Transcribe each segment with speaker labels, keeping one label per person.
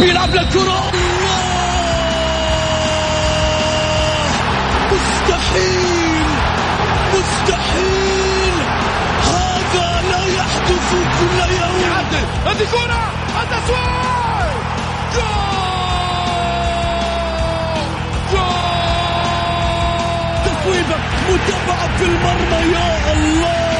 Speaker 1: بيلعب للكرة مستحيل مستحيل هذا لا يحدث كل يوم
Speaker 2: هذه كرة. التسويق جول. جول.
Speaker 1: تصويبة متابعة في المرمى. يا الله.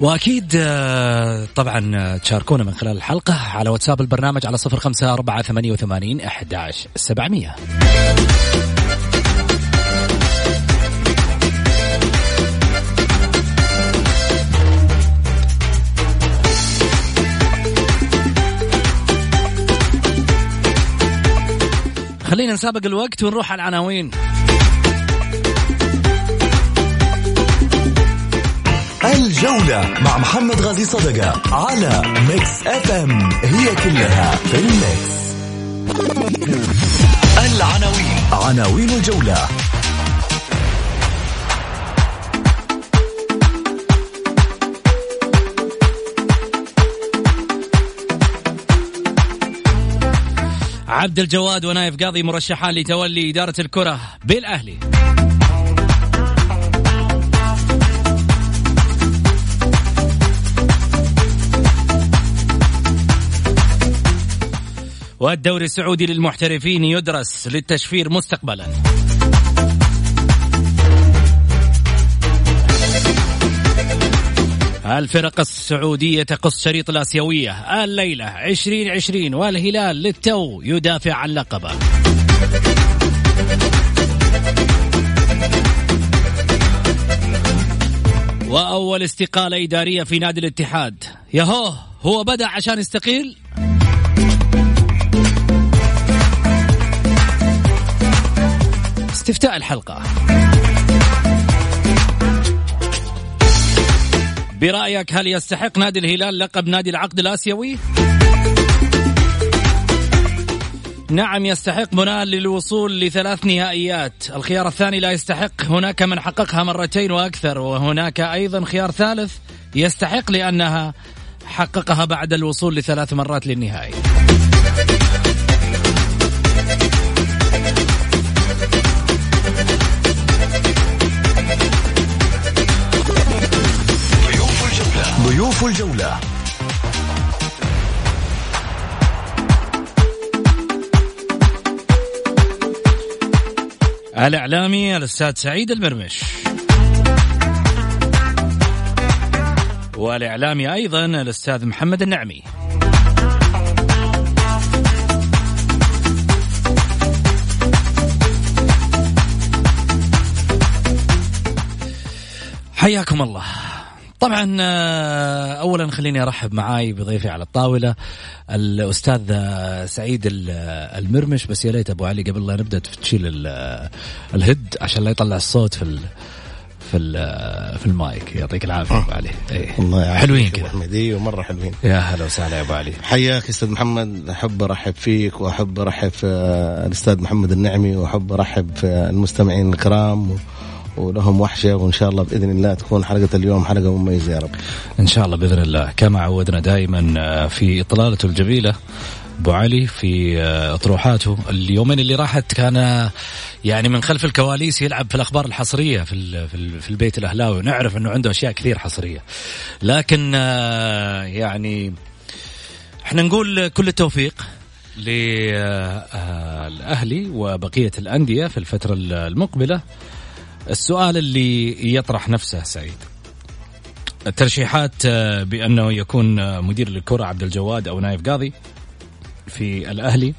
Speaker 3: وأكيد آه، طبعا آه، تشاركونا من خلال الحلقة على واتساب البرنامج على صفر خمسة أربعة ثمانية وثمانين احداش سبعمئه خلينا نسابق الوقت ونروح على العناوين.
Speaker 4: الجولة مع محمد غازي صدقة على Mix FM هي كلها في ال mix العناوين. عناوين الجولة.
Speaker 3: عبد الجواد ونايف قاضي مرشحان لتولي إدارة الكرة بالأهلي. والدوري السعودي للمحترفين يدرس للتشفير مستقبلا. الفرق السعودية تقص شريط الآسيوية الليلة 2020 والهلال للتو يدافع عن لقبه. وأول استقالة إدارية في نادي الاتحاد. يهو هو بدأ عشان يستقيل؟ استفتاء الحلقة. برأيك هل يستحق نادي الهلال لقب نادي العقد الآسيوي؟ نعم يستحق بناء للوصول لثلاث نهائيات. الخيار الثاني لا يستحق هناك من حققها مرتين وأكثر وهناك أيضا خيار ثالث يستحق لأنها حققها بعد الوصول لثلاث مرات للنهائي.
Speaker 4: ضيوف الجولة.
Speaker 3: الإعلامي الأستاذ سعيد المرمش والإعلامي أيضا الأستاذ محمد النعمي. حياكم الله. طبعا آه، اولا خليني أرحب معاي بضيفي على الطاولة الأستاذ آه، سعيد المرمش. بس يا ليت أبو علي قبل لا نبدأ تشيل الهد عشان لا يطلع الصوت في في في المايك. يعطيك العافية أبو علي.
Speaker 5: إيه. الله يعافيك
Speaker 3: حلوين كذا.
Speaker 5: احمد ومرة حلوين.
Speaker 3: يا هلا وسهلا يا أبو علي.
Speaker 5: حياك أستاذ محمد. أحب أرحب فيك وأحب أرحب في الأستاذ محمد النعمي وأحب أرحب في المستمعين الكرام ولهم وحشة وإن شاء الله بإذن الله تكون حلقة اليوم حلقة مميزة يا رب.
Speaker 3: إن شاء الله بإذن الله. كما عودنا دائما آه، في اطلالته الجميلة أبو علي في آه، اطروحاته اليومين اللي راحت كان يعني من خلف الكواليس يلعب في الأخبار الحصرية في في البيت الأهلاوي. ونعرف إنه عنده أشياء كثير حصرية. لكن آه، يعني إحنا نقول كل التوفيق للاهلي وبقية الأندية في الفترة المقبلة. السؤال اللي يطرح نفسه سعيد. الترشيحات آه، بأنه يكون آه، مدير للكرة عبد الجواد أو نايف قاضي في الأهلي.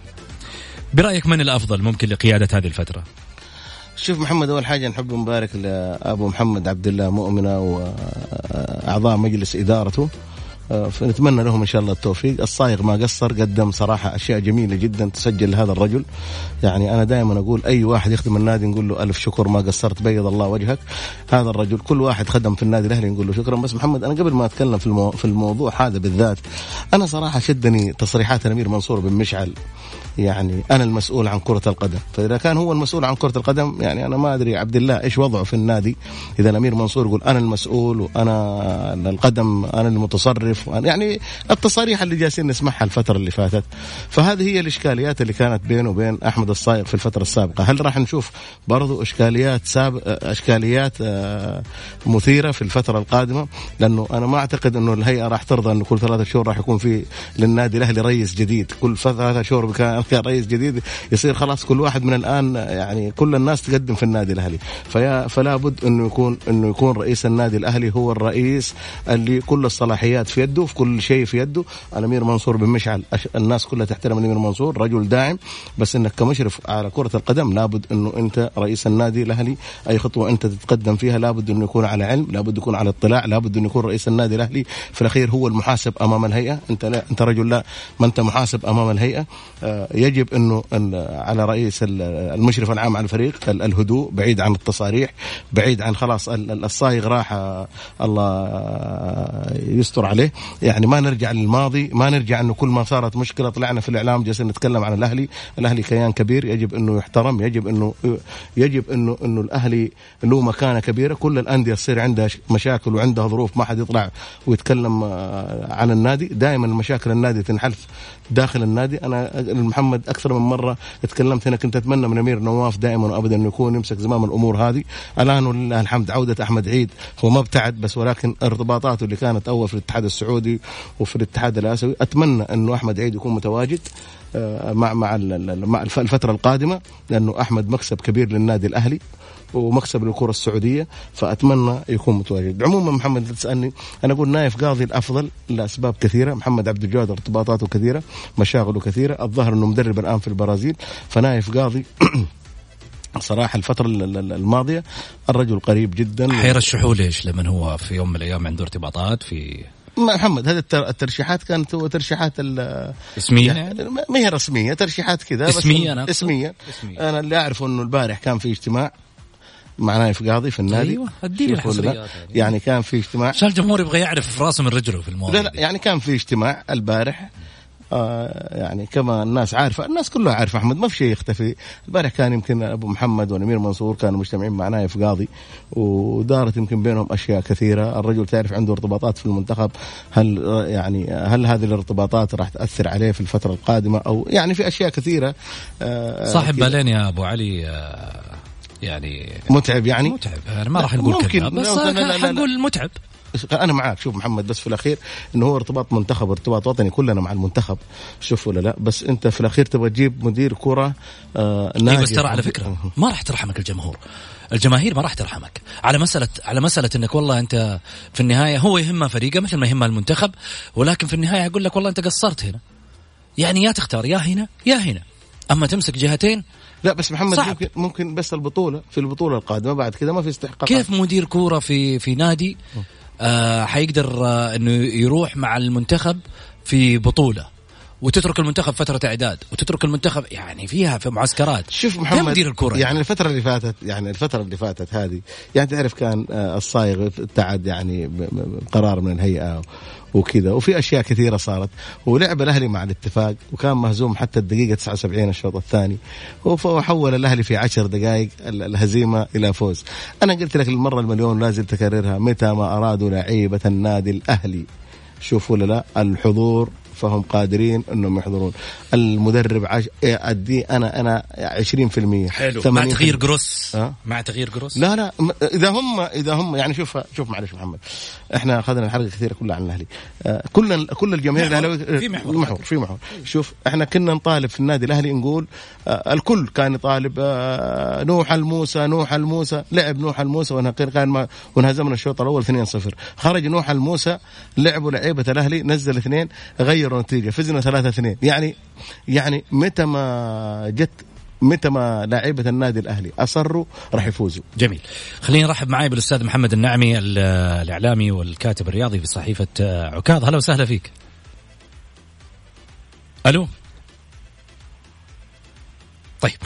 Speaker 3: برأيك من الأفضل ممكن لقيادة هذه الفترة؟
Speaker 5: شوف محمد أول حاجة نحب نبارك لأبو محمد عبد الله مؤمنة وأعضاء مجلس إدارته. فنتمنى لهم إن شاء الله التوفيق. الصايغ ما قصر قدم صراحة أشياء جميلة جدا تسجل لهذا الرجل. يعني أنا دائما أقول أي واحد يخدم النادي نقول له ألف شكر ما قصرت بيض الله وجهك. هذا الرجل كل واحد خدم في النادي الأهلي نقول له شكرا. بس محمد أنا قبل ما أتكلم في المو... في الموضوع هذا بالذات أنا صراحة شدني تصريحات الامير منصور بن مشعل. يعني أنا المسؤول عن كرة القدم. فإذا كان هو المسؤول عن كرة القدم يعني أنا ما أدري عبد الله إيش وضعه في النادي. إذا الأمير منصور يقول أنا المسؤول وأنا القدم أنا المتصرف. وأنا يعني التصاريح اللي جالسين نسمعها الفترة اللي فاتت. فهذه هي الإشكاليات اللي كانت بينه وبين أحمد الصايغ في الفترة السابقة. هل راح نشوف برضو إشكاليات ساب إشكاليات آه، مثيرة في الفترة القادمة؟ لأنه أنا ما أعتقد أنه الهيئة راح ترضى انه كل ثلاثة شهور راح يكون في للنادي الأهلي رئيس جديد. كل ثلاثة شهور كان كان رئيس جديد يصير خلاص كل واحد من الآن يعني كل الناس تقدم في النادي الأهلي. فيا فلا بد إنه يكون إنه يكون رئيس النادي الأهلي هو الرئيس اللي كل الصلاحيات في يده في كل شيء في يده. الأمير منصور بن مشعل الناس كلها تحترم الأمير منصور رجل داعم. بس إنك كمشرف على كرة القدم لابد إنه أنت رئيس النادي الأهلي أي خطوة أنت تتقدم فيها لابد إنه يكون على علم لابد يكون على اطلاع لابد إنه يكون رئيس النادي الأهلي. في الأخير هو المحاسب أمام الهيئة. أنت لا أنت رجل لا ما أنت محاسب أمام الهيئة. آه، يجب أنه على رئيس المشرف العام على الفريق الهدوء بعيد عن التصاريح بعيد عن خلاص الصايغ راح الله يستر عليه. يعني ما نرجع للماضي ما نرجع أنه كل ما صارت مشكلة طلعنا في الإعلام جالسين نتكلم عن الأهلي. الأهلي كيان كبير يجب أنه يحترم يجب أنه يجب أنه أنه الأهلي له مكانة كبيرة. كل الأندية تصير عندها مشاكل وعندها ظروف ما حد يطلع ويتكلم عن النادي. دائما مشاكل النادي تنحل داخل النادي. أنا محمد أكثر من مرة تكلمت هنا كنت أتمنى من أمير نواف دائما وابدا انه يكون يمسك زمام الأمور هذه. الآن ولله الحمد عودة أحمد عيد. هو ما ابتعد بس ولكن ارتباطاته اللي كانت أول في الاتحاد السعودي وفي الاتحاد الآسيوي. أتمنى أنه أحمد عيد يكون متواجد آه، مع مع مع الفترة القادمة لأنه أحمد مكسب كبير للنادي الأهلي. ومكسب للكره السعودية فأتمنى يكون متواجد. عموما محمد تسألني. أنا أقول نايف قاضي الأفضل لأسباب كثيرة. محمد عبد الجواد ارتباطاته كثيرة مشاغله كثيرة الظاهر إنه مدرب الآن في البرازيل. فنايف قاضي صراحة الفترة الماضية الرجل قريب جدا.
Speaker 3: حيرشحوه ليش لمن هو في يوم من الأيام عنده ارتباطات في
Speaker 5: محمد هذه الترشيحات كانت هو ترشيحات
Speaker 3: اسميه يعني
Speaker 5: ما هي رسمية ترشيحات كذا
Speaker 3: اسمية أنا
Speaker 5: اسمية. أنا اللي أعرفه إنه البارح كان في اجتماع مع نايف قاضي في النادي.
Speaker 3: أيوه اديني الحصريات
Speaker 5: يعني. كان في اجتماع.
Speaker 3: عشان الجمهور يبغى يعرف راسه من رجله في الموضوع
Speaker 5: لا لا يعني كان في اجتماع البارح. آه يعني كما الناس عارفة الناس كلها عارفة أحمد ما في شيء يختفي. البارح كان يمكن أبو محمد والأمير منصور كانوا مجتمعين مع نايف قاضي ودارت يمكن بينهم أشياء كثيرة. الرجل تعرف عنده ارتباطات في المنتخب هل يعني هل هذه الارتباطات راح تأثر عليه في الفترة القادمة؟ أو يعني في أشياء كثيرة.
Speaker 3: آه صاحب بالين يا أبو علي آه يعني
Speaker 5: متعب يعني؟
Speaker 3: متعب. أنا ما راح نقول ممكن. بس حنقول متعب.
Speaker 5: أنا معك شوف محمد بس في الأخير إنه هو ارتباط منتخب ارتباط وطني كلنا مع المنتخب. شوف ولا لا. بس أنت في الأخير تبغى تجيب مدير كرة
Speaker 3: آه إيه بس ترى على فكرة ما راح ترحمك الجمهور. الجماهير ما راح ترحمك. على مسألة على مسألة إنك والله أنت في النهاية هو يهمه فريقه مثل ما يهمه المنتخب ولكن في النهاية يقول لك والله أنت قصرت هنا. يعني يا تختار يا هنا يا هنا. أما تمسك جهتين
Speaker 5: لا بس محمد
Speaker 3: صعب.
Speaker 5: ممكن ممكن بس البطولة في البطولة القادمة بعد كذا ما في استحقاقات.
Speaker 3: كيف مدير كورة في في نادي آه حيقدر آه إنه يروح مع المنتخب في بطولة؟ وتترك المنتخب فترة إعداد وتترك المنتخب يعني فيها في معسكرات.
Speaker 5: شوف محمد
Speaker 3: مدير الكوره
Speaker 5: يعني الفترة اللي فاتت يعني الفترة اللي فاتت هذه يعني تعرف كان آه، الصايغ ابتعد يعني بقرار من الهيئة وكذا وفي أشياء كثيرة صارت. ولعب الأهلي مع الاتفاق وكان مهزوم حتى الدقيقة 79 الشوط الثاني. وحول الأهلي في 10 دقائق ال- الهزيمة إلى فوز. أنا قلت لك المرة المليون لازم تكررها متى ما أرادوا لعيبة النادي الأهلي شوفوا لا الحضور فهم قادرين انهم يحضرون. المدرب عش... أدي أنا أنا 20%
Speaker 3: حلو. مع
Speaker 5: 80%
Speaker 3: تغيير جروس.
Speaker 5: أه؟
Speaker 3: مع تغيير جروس.
Speaker 5: لا لا إذا هم إذا هم يعني شوف شوف معلش محمد. إحنا أخذنا الحلقة كثيره كلها عن الأهلي. كل كل الجماهير. الاهلاويه
Speaker 3: في محور.
Speaker 5: محور في محور شوف إحنا كنا نطالب في النادي الأهلي نقول آه، الكل كان يطالب آه، نوح الموسى نوح الموسى لعب نوح الموسى كان وانهزمنا الشوط الأول 2-0 خرج نوح الموسى لعبوا لعيبة الأهلي نزل اثنين غيروا النتيجة فزنا 3-2 يعني يعني متى ما جت متى ما لاعيبه النادي الأهلي أصروا راح يفوزوا.
Speaker 3: جميل. خليني نرحب معي بالأستاذ محمد النعمي ال- الإعلامي والكاتب الرياضي في صحيفة آه، عكاظ. هلا وسهلا فيك. ألو؟ طيب.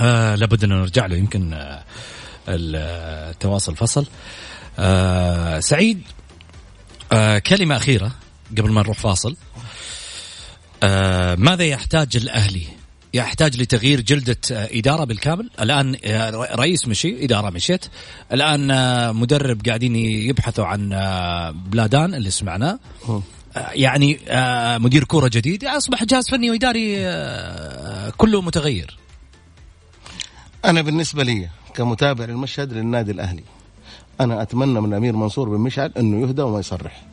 Speaker 3: آه لابد أن نرجع له. يمكن آه التواصل فصل. آه سعيد. آه كلمة أخيرة قبل ما نروح فاصل. آه ماذا يحتاج الأهلي؟ يحتاج لتغيير جلدة آه، إدارة بالكامل. الآن آه، رئيس مشي إدارة مشيت. الآن آه، مدرب قاعدين يبحثوا عن بلادان اللي سمعناه يعني مدير كورة جديد. أصبح جهاز فني وإداري كله متغير.
Speaker 5: أنا بالنسبة لي كمتابع للمشهد للنادي الأهلي أنا أتمنى من الامير منصور بن مشعل إنه يهدى وما يصرح.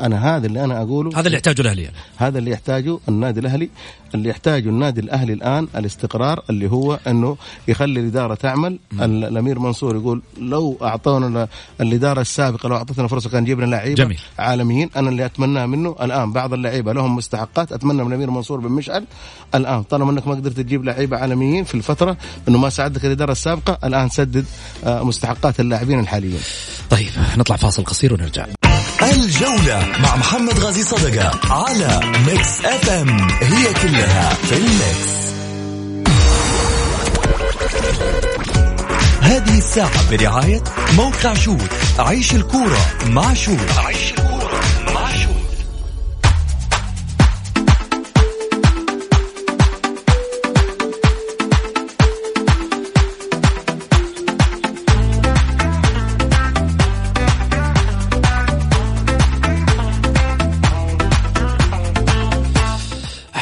Speaker 5: أنا هذا اللي أنا أقوله.
Speaker 3: هذا اللي يحتاجه الأهلي. يعني.
Speaker 5: هذا اللي يحتاجه النادي الأهلي اللي يحتاجه النادي الأهلي الآن الاستقرار اللي هو إنه يخلي الإدارة تعمل. ال- الأمير منصور يقول لو أعطونا ال- الإدارة السابقة لو أعطتنا فرصة كان جبنا
Speaker 3: لعيبة.
Speaker 5: عالميين. أنا اللي اتمناه منه الآن بعض اللعيبة لهم مستحقات. أتمنى من الأمير منصور بن مشعل الآن طالما إنك ما قدرت تجيب لعيبة عالميين في الفترة إنه ما ساعدك الإدارة السابقة الآن سدد آه، مستحقات اللاعبين الحاليين.
Speaker 3: طيب نطلع فاصل قصير ونرجع.
Speaker 4: الجولة مع محمد غازي صدقة على Mix FM هي كلها في ال mix. هذه الساعة برعاية موقع Shoot عيش الكورة مع Shoot. عيش الكورة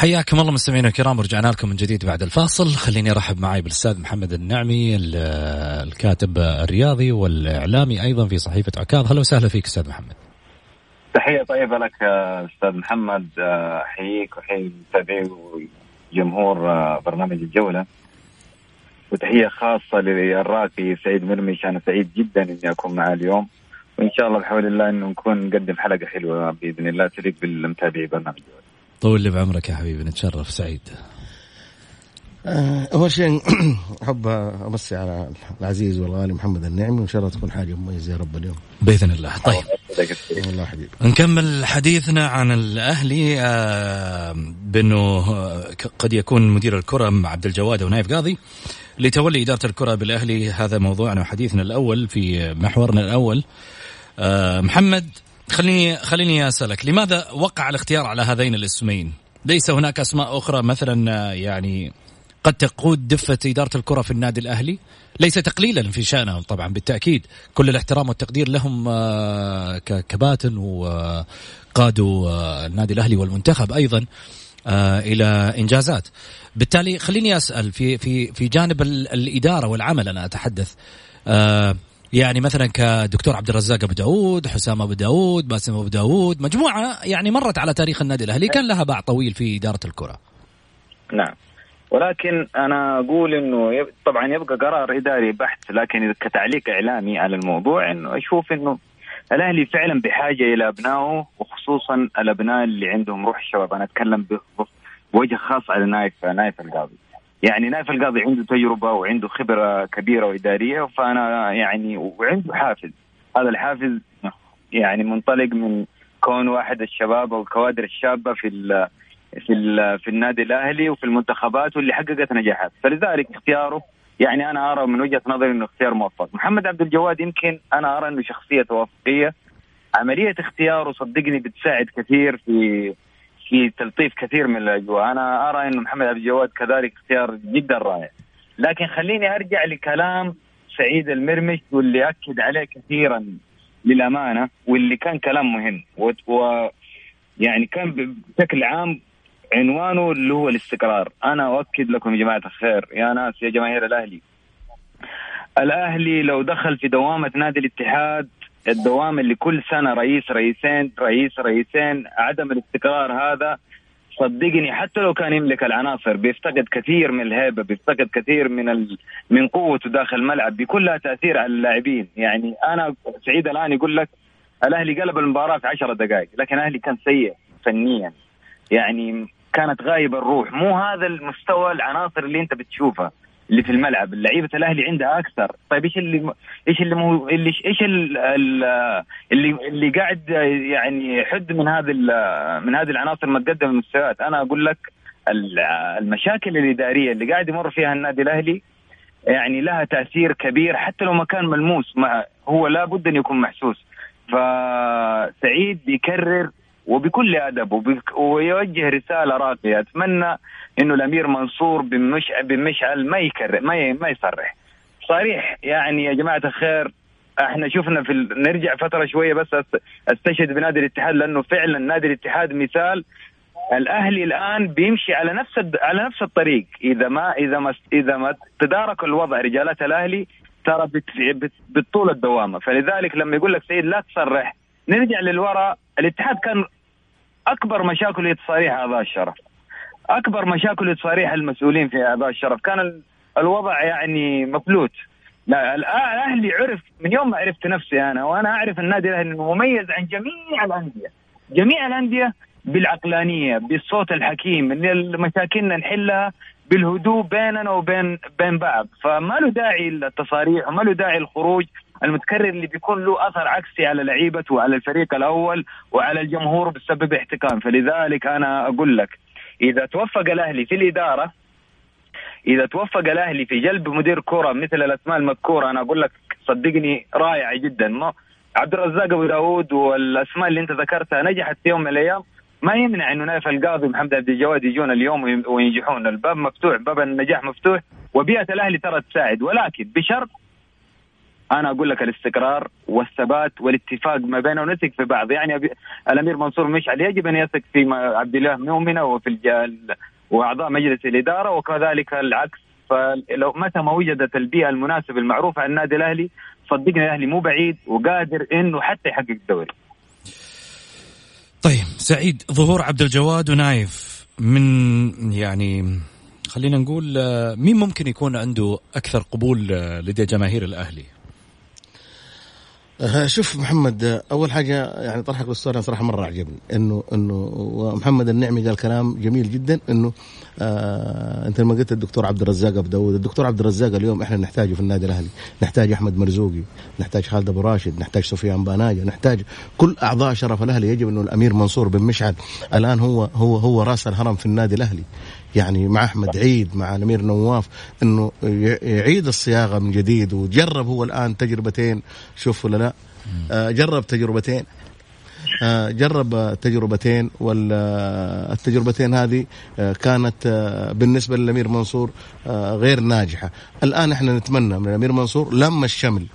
Speaker 3: حياكم الله مستمعينا الكرام ورجعنا لكم من جديد بعد الفاصل. خليني أرحب معي بالأستاذ محمد النعمي ال- الكاتب الرياضي والإعلامي أيضا في صحيفة عكاظ. هلا وسهلا فيك أستاذ محمد.
Speaker 6: تحية طيبة لك أستاذ محمد. أحييك وأحيي متابعي وجمهور آه، برنامج الجولة. وتحية خاصة للراقي سعيد مرمش أنا سعيد جدا إني أكون معاه اليوم. وإن شاء الله بحول الله إنه نكون نقدم حلقة حلوة بإذن الله تليق بالمتابعي برنامج الجولة.
Speaker 3: طول لي بعمرك يا حبيبي نتشرف سعيد.
Speaker 5: آه، أول شيء أحب أمسي على العزيز والغالي محمد النعمي وإن شاء الله تكون حاجة مميزة يا رب اليوم.
Speaker 3: بإذن الله. طيب.
Speaker 5: والله حبيبي.
Speaker 3: نكمل حديثنا عن الأهلي. آه، بأنه آه، قد يكون مدير الكرة مع عبد الجواد ونايف قاضي لتولي إدارة الكرة بالأهلي. هذا موضوعنا وحديثنا الأول في محورنا الأول. محمد خليني خليني أسألك لماذا وقع الاختيار على هذين الاسمين؟ ليس هناك أسماء أخرى مثلا آه، يعني قد تقود دفة إدارة الكرة في النادي الأهلي؟ ليس تقليلا في شأنهم طبعا بالتأكيد كل الاحترام والتقدير لهم آه، ككباتن وقادوا آه، النادي الأهلي والمنتخب أيضا آه، إلى إنجازات. بالتالي خليني أسأل في في في جانب ال- الإدارة والعمل أنا أتحدث آه، يعني مثلا كدكتور عبد الرزاق أبو داود حسام أبو داود باسم أبو داود مجموعة يعني مرت على تاريخ النادي الأهلي. كان لها باع طويل في إدارة الكرة.
Speaker 6: نعم. ولكن أنا أقول إنه يب... طبعا يبقى قرار إداري بحت لكن كتعليق إعلامي على الموضوع إنه أشوف إنه الأهلي فعلا بحاجة إلى أبنائه وخصوصا الأبناء اللي عندهم روح الشباب. أنا أتكلم بوجه خاص على نايف نايف القاضي. يعني نايف القاضي عنده تجربة وعنده خبرة كبيرة وإدارية فأنا يعني وعنده حافز. هذا الحافز يعني منطلق من كون واحد الشباب أو الكوادر الشابة في ال في ال في النادي الأهلي وفي المنتخبات واللي حققت نجاحات. فلذلك اختياره يعني أنا أرى من وجهة نظري إنه اختيار موفق. محمد عبد الجواد يمكن أنا أرى إنه شخصية توافقية. عملية اختياره صدقني بتساعد كثير في في تلطيف كثير من الأجواء. أنا أرى انه محمد عبد الجواد كذلك اختيار جدا رائع. لكن خليني أرجع لكلام سعيد المرمش واللي أكد عليه كثيرا للأمانة واللي كان كلام مهم. و, و يعني كان بشكل عام عنوانه اللي هو الاستقرار. أنا أؤكد لكم يا جماعة الخير يا ناس يا جماهير الأهلي. الأهلي لو دخل في دوامة نادي الاتحاد الدوام اللي كل سنة رئيس رئيسين رئيس رئيسين عدم الاستقرار هذا صدقني حتى لو كان يملك العناصر بيفتقد كثير من الهيبة بيفتقد كثير من ال... من قوته داخل الملعب بيكون لها تأثير على اللاعبين. يعني أنا سعيد الآن يقول لك الأهلي قلب المباراة في 10 دقائق لكن الأهلي كان سيء فنيا. يعني كانت غايبه الروح. مو هذا المستوى العناصر اللي أنت بتشوفها اللي في الملعب لعيبه الأهلي عندها أكثر. طيب إيش اللي إيش اللي مو اللي إيش اللي اللي قاعد يعني يحد من هذه من هذه العناصر ما تقدم المستويات أنا أقول لك المشاكل الإدارية اللي قاعد يمر فيها النادي الأهلي يعني لها تأثير كبير حتى لو ما كان ملموس. ما هو لابد أن يكون محسوس. فسعيد بيكرر وبكل أدب ويوجه رسالة راقية. أتمنى إنه الأمير منصور بن مش بن مشعل ما يكرر ما ما يصرح. صريح يعني يا جماعة الخير إحنا شفنا في ال... نرجع فترة شوية بس أستشهد بنادي الاتحاد لأنه فعلا نادي الاتحاد مثال. الأهلي الآن بيمشي على نفس الد... على نفس الطريق. إذا ما إذا ما إذا ما تدارك الوضع رجالات الأهلي ترى بت... بت... الدوامه فلذلك لما يقول لك سيد لا تصرح نرجع للوراء. الاتحاد كان أكبر مشاكل تصاريح أعضاء الشرف. أكبر مشاكل تصاريح المسؤولين في أعضاء الشرف. كان الوضع يعني مفلوت. لا الاهلي عرف من يوم ما عرفت نفسي أنا وأنا أعرف النادي الأهلي مميز عن جميع الأندية. جميع الأندية بالعقلانية بالصوت الحكيم إن مشاكلنا نحلها بالهدوء بيننا وبين بين بعض. فما له داعي التصاريح وما له داعي الخروج المتكرر اللي بيكون له أثر عكسي على لعيبته وعلى الفريق الأول وعلى الجمهور بسبب احتكام. فلذلك أنا أقول لك إذا توفق الأهلي في الإدارة إذا توفق الأهلي في جلب مدير كرة مثل الأسماء المذكورة أنا أقول لك صدقني رائعه جدا. ما عبد الرزاق أبو داود والأسماء اللي أنت ذكرتها نجحت في يوم من الأيام. ما يمنع إنه نايف القاضي ومحمد عبد الجواد يجون اليوم وينجحون. الباب مفتوح باب النجاح مفتوح وبيئة الأهلي ترى تساعد. ولكن بشرط أنا أقول لك الاستقرار والثبات والاتفاق ما بينه ونثق في بعض يعني الأمير منصور مشعل يجب أن يثق في عبد الله مؤمنة وفي وأعضاء مجلس الإدارة وكذلك العكس فلو متى ما وجدت البيئة المناسبة المعروفة عن النادي الأهلي صدقني الأهلي مو بعيد وقادر إنه حتى يحقق الدوري.
Speaker 3: طيب سعيد ظهور عبد الجواد ونايف من يعني خلينا نقول مين ممكن يكون عنده أكثر قبول لدى جماهير
Speaker 5: الأهلي؟ شوف محمد أول حاجة يعني طرحك للسؤال صراحة مرة عجبني انه إنه ومحمد النعمي قال كلام جميل جدا إنه آه أنت لما قلت الدكتور عبد الرزاق أبو داود الدكتور عبد الرزاق اليوم إحنا نحتاجه في النادي الأهلي نحتاج أحمد مرزوقي نحتاج خالد أبو راشد نحتاج سفيان باناجا نحتاج كل أعضاء شرف الأهلي يجب إنه الأمير منصور بن مشعل الآن هو هو هو رأس الهرم في النادي الأهلي. يعني مع أحمد عيد مع الأمير نواف إنه يعيد الصياغة من جديد وجرب هو الآن تجربتين شوف ولا لا؟ آه جرب تجربتين. آه جرب تجربتين والتجربتين هذه آه، كانت آه، بالنسبة للأمير منصور غير ناجحة. الآن إحنا نتمنى من الأمير منصور لم الشمل.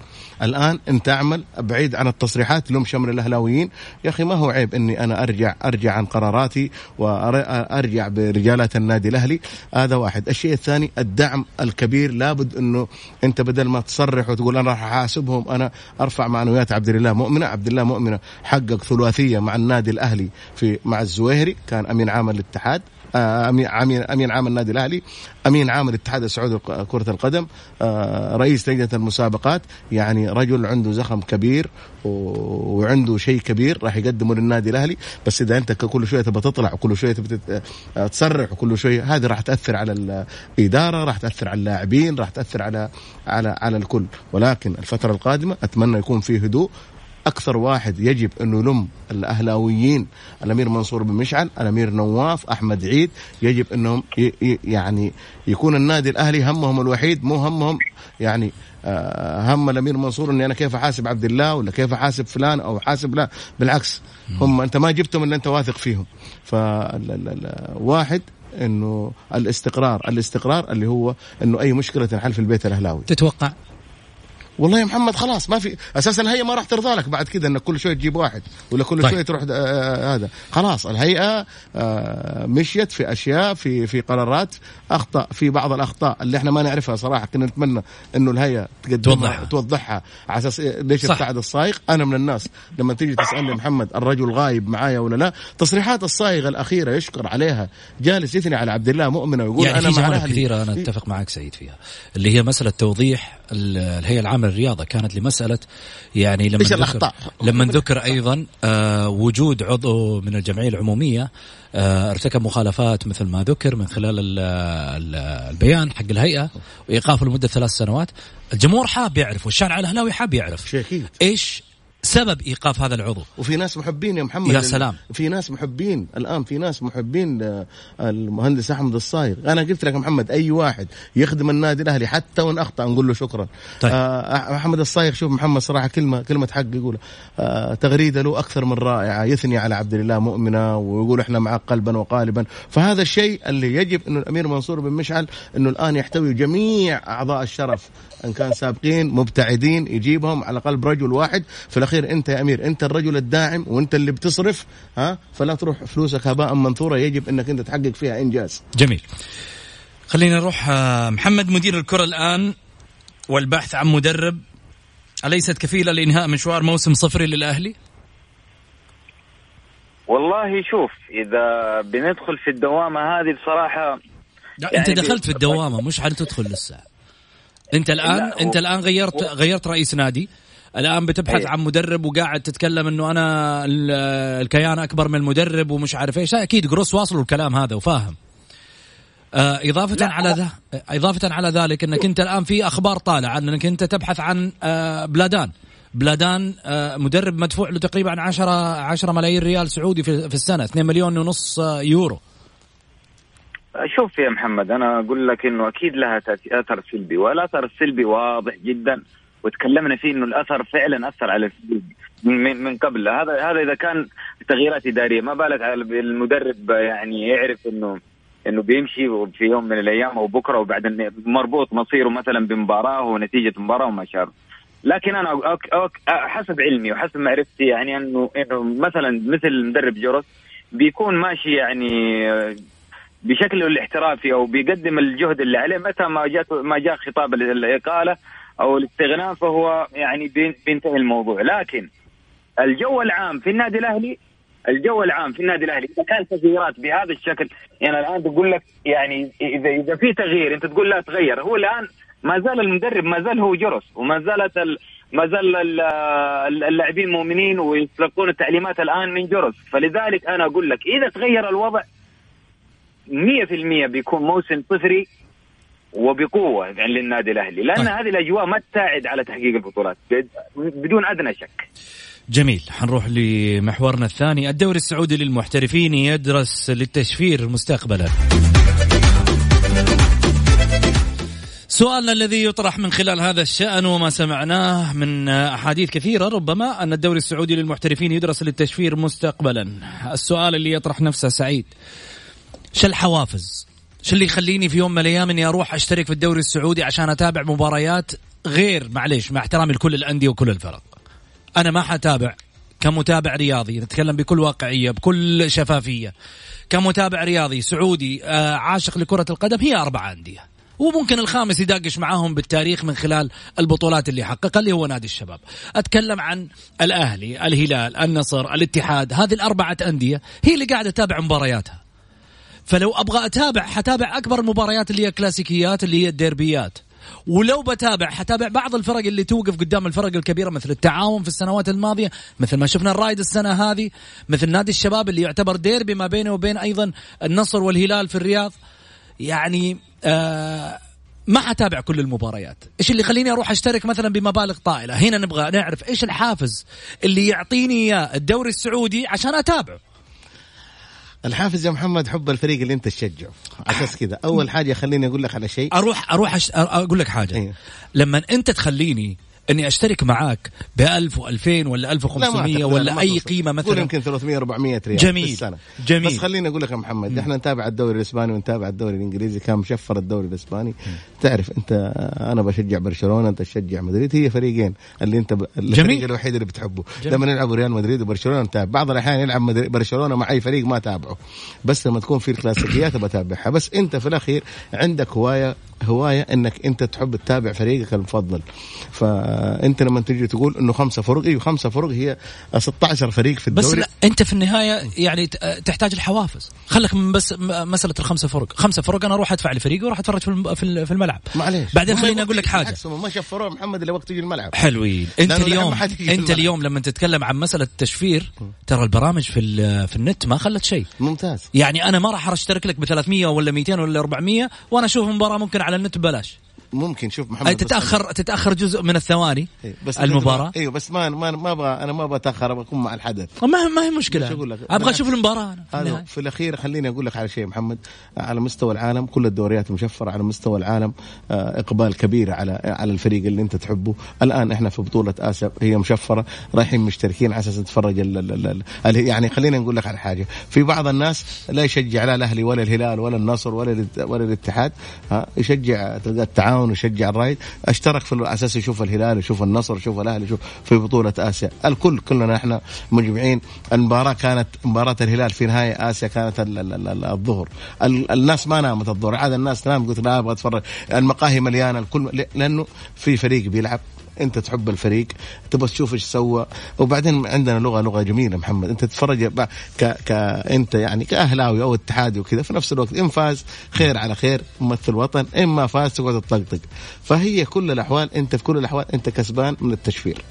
Speaker 5: الآن انت اعمل بعيد عن التصريحات لهم شمل الأهلاويين. يا أخي ما هو عيب إني أنا أرجع أرجع عن قراراتي وارجع برجالات النادي الأهلي. هذا واحد. الشيء الثاني الدعم الكبير. لابد إنه أنت بدل ما تصرح وتقول أنا راح أحاسبهم أنا أرفع معنويات عبد الله مؤمنة. عبد الله مؤمنة حقق ثلاثية مع النادي الأهلي في مع الزويهري كان أمين عام الاتحاد. امين أمين عام النادي الأهلي أمين عام الاتحاد السعودي لكره القدم آه، رئيس لجنة المسابقات يعني رجل عنده زخم كبير وعنده شيء كبير راح يقدمه للنادي الأهلي بس إذا أنت كل شوية تبغى تطلع وكل شوية تبغى آه، تسرع وكل شوية هذه راح تأثر على الإدارة راح تأثر على اللاعبين راح تأثر على على على الكل. ولكن الفترة القادمة أتمنى يكون في هدوء أكثر واحد يجب انه يلم الأهلاويين. الأمير منصور بن مشعل الأمير نواف أحمد عيد يجب أنهم يعني يكون النادي الأهلي همهم الوحيد مو همهم يعني آه، هم الأمير منصور إني أنا كيف أحاسب عبد الله ولا كيف أحاسب فلان أو أحاسب لا. بالعكس هم أنت ما جبتهم إلا أنت واثق فيهم. فواحد إنه الاستقرار الاستقرار اللي هو إنه أي مشكلة تنحل في البيت الأهلاوي.
Speaker 3: تتوقع؟
Speaker 5: والله يا محمد خلاص ما في أساسا الهيئة ما راح ترضى لك بعد كذا انك كل شوية تجيب واحد ولا كل طيب. شوية تروح آه، آه، هذا. خلاص الهيئة آه، مشيت في أشياء في في قرارات أخطأ في بعض الأخطاء اللي إحنا ما نعرفها صراحة كنا نتمنى إنه الهيئة
Speaker 3: توضحها.
Speaker 5: توضحها على أساس ليش ابتعد الصايغ. أنا من الناس لما تيجي تسألني محمد الرجل غايب معايا ولا لا تصريحات الصايغة الأخيرة يشكر عليها جالس يثني على عبد الله مؤمنه ويقول
Speaker 3: يعني أنا في جوانب كثيرة أنا أتفق معك سعيد فيها اللي هي مسألة توضيح الهيئه العامه للرياضه كانت لمسألة يعني لما
Speaker 5: ذكر الأخطاء؟
Speaker 3: لما ذكر أيضا آه وجود عضو من الجمعية العمومية آه ارتكب مخالفات مثل ما ذكر من خلال ال ال البيان حق الهيئة وإيقافه لمدة ثلاث سنوات. الجمهور حاب يعرف والشارع الأهلاوي حاب يعرف. إيش سبب إيقاف هذا العضو.
Speaker 5: وفي ناس محبين يا محمد.
Speaker 3: يا سلام.
Speaker 5: في ناس محبين. الآن في ناس محبين المهندس أحمد الصايغ. أنا قلت لك محمد أي واحد يخدم النادي الأهلي حتى وإن أخطأ نقول له شكرا. طيب. آه محمد الصايغ شوف محمد صراحة كلمة كلمة حق يقول آه تغريدة له أكثر من رائعة. يثني على عبد الله مؤمنه ويقول إحنا معك قلبا وقالبا. فهذا الشيء اللي يجب إنه الأمير منصور بن مشعل إنه الآن يحتوي جميع أعضاء الشرف. إن كان سابقين مبتعدين يجيبهم على قلب رجل واحد. في الأخير أنت يا أمير أنت الرجل الداعم وأنت اللي بتصرف ها؟ فلا تروح فلوسك هباء منثورا يجب إنك أنت تحقق فيها إنجاز.
Speaker 3: جميل. خلينا نروح آه، محمد مدير الكرة الآن والبحث عن مدرب. أليست كفيلة لإنهاء مشوار موسم صفري للأهلي؟
Speaker 6: والله شوف إذا بندخل في الدوامة هذه بصراحة
Speaker 3: لا يعني أنت دخلت في الدوامة مش حتدخل لسه انت الان انت الآن غيرت غيرت رئيس نادي. الآن بتبحث عن مدرب وقاعد تتكلم إنه أنا الكيان أكبر من المدرب ومش عارف إيش. أكيد جروس واصل الكلام هذا وفاهم. آه إضافة. على ذا إضافة على ذلك إنك أنت الآن في أخبار طالعة إنك أنت تبحث عن آه بلادان. بلادان آه مدرب مدفوع له تقريبا 10 10 ملايين ريال سعودي في, في السنة 2 مليون ونص يورو.
Speaker 6: شوف يا محمد أنا أقول لك إنه أكيد لها أثر سلبي والأثر السلبي واضح جدا وتكلمنا فيه إنه الأثر فعلا أثر على من من قبل. هذا هذا إذا كان تغييرات إدارية ما بالك على المدرب يعني يعرف انه إنه بيمشي في يوم من الأيام أو بكرة وبعدين مربوط مصيره مثلا بمباراة ونتيجة مباراة وما شابه لكن أنا أوك أوك حسب علمي وحسب معرفتي يعني انه إنه مثلا مثل مدرب جورس بيكون ماشي يعني بشكله الاحترافي أو بيقدم الجهد اللي عليه متى ما جاء ما جاء خطاب الإقالة أو الاستغناء فهو يعني بينتهي الموضوع. لكن الجو العام في النادي الاهلي الجو العام في النادي الأهلي إذا كان تغييرات بهذا الشكل يعني الآن تقول لك يعني اذا إذا في تغيير أنت تقول لا تغير. هو الآن ما زال المدرب ما زال هو جرس وما زالت ال... ما زال اللاعبين مؤمنين ويتلقون التعليمات الآن من جرس. فلذلك أنا أقول لك إذا تغير الوضع 100% بيكون موسم صفري وبقوة يعني للنادي الأهلي لأن طيب. هذه الأجواء ما تساعد على تحقيق البطولات. بدون أدنى شك.
Speaker 3: جميل. حنروح لمحورنا الثاني. الدوري السعودي للمحترفين يدرس للتشفير مستقبلا. سؤالنا الذي يطرح من خلال هذا الشأن وما سمعناه من أحاديث كثيرة ربما أن الدوري السعودي للمحترفين يدرس للتشفير مستقبلا. السؤال اللي يطرح نفسه سعيد. شو الحوافز؟ شو اللي يخليني في يوم من الأيام إني أروح أشترك في الدوري السعودي عشان أتابع مباريات غير معليش مع احترامي لكل الأندية وكل الفرق. أنا ما حتابع كمتابع رياضي نتكلم بكل واقعية بكل شفافية. كمتابع رياضي سعودي آه عاشق لكرة القدم هي أربع أندية. وممكن الخامس يداقش معاهم بالتاريخ من خلال البطولات اللي حققها اللي هو نادي الشباب. أتكلم عن الأهلي الهلال النصر الاتحاد هذه الأربعة أندية هي اللي قاعدة تتابع مبارياتها. فلو أبغى أتابع حتابع أكبر المباريات اللي هي كلاسيكيات اللي هي الديربيات. ولو بتابع حتابع بعض الفرق اللي توقف قدام الفرق الكبيرة مثل التعاون في السنوات الماضية مثل ما شفنا الرايد السنة هذه مثل نادي الشباب اللي يعتبر ديربي ما بينه وبين أيضا النصر والهلال في الرياض. يعني آه ما حتابع كل المباريات. إيش اللي يخليني أروح أشترك مثلا بمبالغ طائلة؟ هنا نبغى نعرف إيش الحافز اللي يعطيني إياه الدوري السعودي عشان أتابعه.
Speaker 5: الحافز يا محمد حب الفريق اللي انت تشجعه. أساس كذا. أول حاجة خليني أقول لك على شيء.
Speaker 3: أروح أروح أش... أقول لك حاجة.
Speaker 5: أيوه.
Speaker 3: لما أنت تخليني إني أشترك معاك ب 1000 و2000 ولا 1500 ولا أي
Speaker 5: قيمة
Speaker 3: مثلا.
Speaker 5: يمكن 300 400 ريال
Speaker 3: جميل.
Speaker 5: في السنة.
Speaker 3: جميل.
Speaker 5: بس خليني أقول لك يا محمد إحنا نتابع الدوري الإسباني ونتابع الدوري الإنجليزي كان مشفر الدوري الإسباني. تعرف أنت أنا بشجع برشلونة أنت تشجع مدريد هي فريقين اللي أنت ب... الفريق
Speaker 3: جميل.
Speaker 5: الوحيد اللي بتحبه.
Speaker 3: جميل.
Speaker 5: لما يلعبوا ريال مدريد وبرشلونة نتابع. بعض الأحيان يلعب مدريد برشلونة مع أي فريق ما تابعه. بس لما تكون في الكلاسيكيات بتابعها. بس أنت في الأخير عندك هواية هواية إنك أنت تحب تتابع فريقك المفضل. فأنت لما تجي تقول إنه خمسة فرق أيوه خمسة فرق هي 16 فريق في
Speaker 3: بس
Speaker 5: الدوري.
Speaker 3: لا أنت في النهاية يعني تحتاج الحوافز. خلك من بس مسألة الخمسة فرق. خمسة فرق أنا أروح أدفع لفريقي وأروح أتفرج في الم- في ال- في الملعب.
Speaker 5: معليش.
Speaker 3: بعدين خليني أقول لك
Speaker 5: حاجة. ما شفروه محمد إلا وقت يجي الملعب.
Speaker 3: حلوين.
Speaker 5: أنت
Speaker 3: اليوم أنت
Speaker 5: الملعب.
Speaker 3: اليوم لما تتكلم عن مسألة التشفير ترى البرامج في في النت ما خلت شيء.
Speaker 5: ممتاز.
Speaker 3: يعني أنا ما راح أشترك لك ب 300 ولا 200 ولا 400 وأنا أشوف مباراة ممكن على النت ببلاش.
Speaker 5: ممكن شوف محمد
Speaker 3: تتاخر تتأخر جزء من الثواني
Speaker 5: إيه، بس
Speaker 3: المباراة؟
Speaker 5: إيوه بس ما ما ما أبغى أنا ما بتاخر بكون مع الحدث.
Speaker 3: ما ما هي
Speaker 5: مشكلة. أقول لك؟ أبغى.
Speaker 3: أشوف المباراة أنا في
Speaker 5: الأخير خليني أقول لك على شيء محمد. على مستوى العالم كل الدوريات مشفرة على مستوى العالم آه، إقبال كبير على على الفريق اللي أنت تحبه. الآن إحنا في بطولة آسيا هي مشفرة رايحين مشتركين على أساس نتفرج يعني خلينا نقول لك على حاجة. في بعض الناس لا يشجع لا الأهلي ولا الهلال ولا النصر ولا ولا الاتحاد ها يشجع تلقى التعاون ويشجع الرايد أشترك في على أساس يشوف الهلال يشوف النصر يشوف الأهلي يشوف في بطولة آسيا. الكل كلنا إحنا مجمعين. المباراة كانت مباراة الهلال في نهاية آسيا كانت ال- ال- ال- الظهر. ال- الناس ما نامت الظهر. عاد الناس تنام قلت لا أبغى أتفرج. المقاهي مليانة الكل لأنه في فريق بيلعب. انت تحب الفريق تبغى تشوف إيش سوى. وبعدين عندنا لغة لغة جميلة محمد. انت تتفرج ك ك انت يعني كأهلاوي أو اتحادي وكذا في نفس الوقت إن فاز خير على خير ممثل وطن إن ما فاز تقعد تطقطق. فهي كل الأحوال انت في كل الأحوال انت كسبان من التشفير.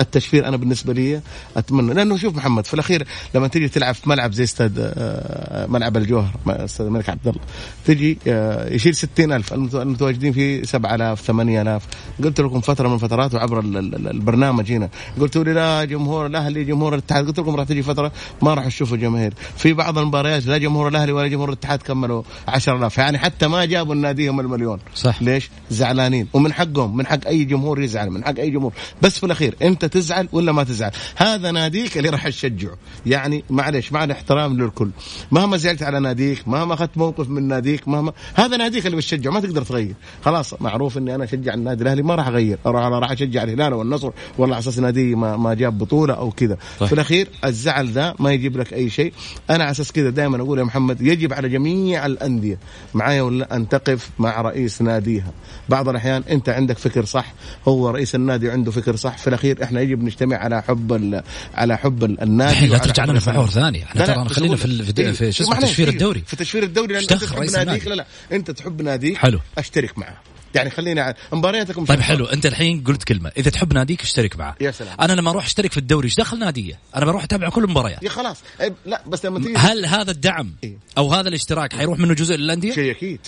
Speaker 5: التشفير أنا بالنسبة لي أتمنى. لأنه شوف محمد في الأخير لما تيجي تلعب في ملعب زي استاد آه، ملعب الجوهر استاد الملك عبد الله تجي آه، يشيل 60000 المت- المتواجدين فيه 7000 8000 قلت لكم فترة من فترات وعبر ال- ال- البرنامج هنا قلتوا لي لا جمهور الأهلي جمهور الاتحاد. قلت لكم راح تجي فترة ما راح تشوفوا جماهير. في بعض المباريات لا جمهور الأهلي ولا جمهور الاتحاد كملوا 10000 يعني حتى ما جابوا الناديهم المليون.
Speaker 3: صح.
Speaker 5: ليش؟ زعلانين. ومن حقهم من حق أي جمهور يزعل من حق أي جمهور. بس في الأخير أنت تزعل ولا ما تزعل؟ هذا ناديك اللي راح تشجعه يعني معلش مع الاحترام للكل. مهما زعلت على ناديك مهما أخذت موقف من ناديك مهما هذا ناديك اللي بتشجعه ما تقدر تغير. خلاص معروف إني أنا أشجع النادي الأهلي ما راح أغير. أروح أنا راح أشجع الهلال والنصر والله على أساس نادي ما, ما جاب بطولة أو كذا. في الأخير الزعل ده ما يجيب لك أي شيء. أنا على أساس كذا دائما أقول يا محمد يجب على جميع الأندية معايا ولا أن تقف مع رئيس ناديها. بعض الأحيان أنت عندك فكر صح هو رئيس النادي عنده فكر صح. في الأخير إحنا يجب نجتمع على حب ال- على حب ال- النادي
Speaker 3: الحين لا ترجع لنا في. محور ثاني.
Speaker 5: إحنا
Speaker 3: ترى خلينا في في, شو اسمه تشفير الدوري.
Speaker 5: في تشفير الدوري لأن
Speaker 3: أنت
Speaker 5: تحب ناديك؟ لا لا أنت تحب ناديك
Speaker 3: حلو.
Speaker 5: أشترك معه. يعني خليني ع- مبارياتكم
Speaker 3: طيب. حلو. أنت الحين قلت كلمة. إذا تحب ناديك اشترك معه.
Speaker 5: يا سلام.
Speaker 3: أنا لما أروح أشترك في الدوري إيش دخل ناديه أنا بروح أتابع كل المباريات
Speaker 5: يا خلاص. إيه، لا بس لما تيجي
Speaker 3: هل هذا الدعم
Speaker 5: إيه.
Speaker 3: أو هذا الاشتراك حيروح منه جزء للأندية؟
Speaker 5: شيء
Speaker 3: أكيد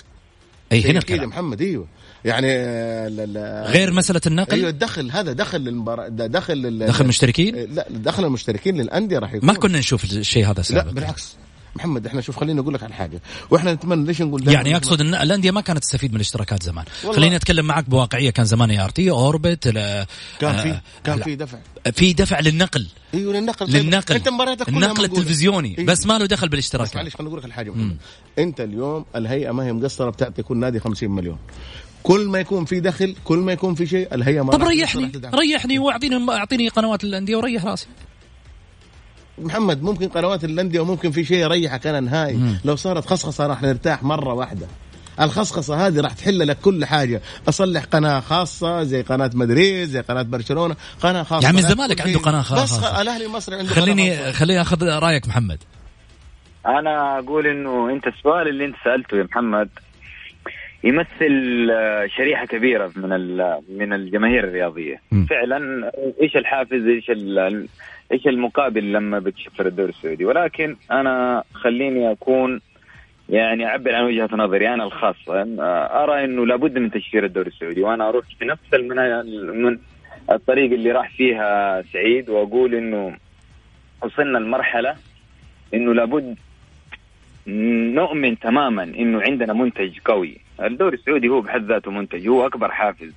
Speaker 5: أي
Speaker 3: هنا الكلام.
Speaker 5: محمد أيوه. يعني آه، لا- لا-
Speaker 3: غير مسألة النقل؟
Speaker 5: أيوه الدخل هذا دخل للمباراه ده دخل لل...
Speaker 3: دخل مشتركين
Speaker 5: لا دخل المشتركين للأندية راح يكون.
Speaker 3: ما كنا نشوف الشيء هذا
Speaker 5: لا
Speaker 3: سابقا.
Speaker 5: بالعكس. محمد إحنا شوف خليني أقول لك على حاجة. وإحنا نتمنى ليش نقول
Speaker 3: يعني أقصد إن الأندية ما كانت تستفيد من الاشتراكات زمان. خليني أتكلم معك بواقعية. كان زمان ART Orbit لا-
Speaker 5: كان
Speaker 3: آه،
Speaker 5: في كان
Speaker 3: لا.
Speaker 5: في دفع.
Speaker 3: في دفع للنقل.
Speaker 5: أيوه للنقل. طيب،
Speaker 3: للنقل.
Speaker 5: أنت مبارياتك
Speaker 3: النقل. التلفزيوني.
Speaker 5: إيه.
Speaker 3: بس ما له دخل بالاشتراكات
Speaker 5: معلش خليني أقول لك الحاجة. أنت اليوم الهيئة ما هي مقصرة بتعطي كل نادي 50 مليون. كل ما يكون في دخل كل ما يكون في شيء الهيئة ما
Speaker 3: طب ريحني. ريحني واعطيني اعطيني قنوات الأندية وريح راسي.
Speaker 5: محمد ممكن قنوات الأندية وممكن في شيء يريحك أنا نهائي. لو صارت خصخصة راح نرتاح مرة واحدة. الخصخصة هذه راح تحل لك كل حاجة. أصلح قناة خاصة زي قناة مدريد زي قناة برشلونة.
Speaker 3: قناة خاصة
Speaker 5: لا
Speaker 3: الزمالك عنده قناة خاصة.
Speaker 5: بس الأهلي المصري عنده قناة
Speaker 3: خليني
Speaker 5: خاصة.
Speaker 3: خليني أخذ رأيك محمد.
Speaker 6: أنا أقول إنه أنت السؤال اللي أنت سألته يا محمد. يمثل آه، شريحة كبيرة من من الجماهير الرياضية. م. فعلا إيش الحافز إيش إيش المقابل لما بتشفر الدوري السعودي؟ ولكن أنا خليني أكون يعني أعبر عن وجهة نظري أنا الخاصة. أرى إنه لابد من تشفير الدوري السعودي وأنا أروح في نفس من الطريق اللي راح فيها سعيد وأقول إنه وصلنا لمرحلة إنه لابد نؤمن تماما إنه عندنا منتج قوي. الدوري السعودي هو بحد ذاته منتج هو أكبر حافز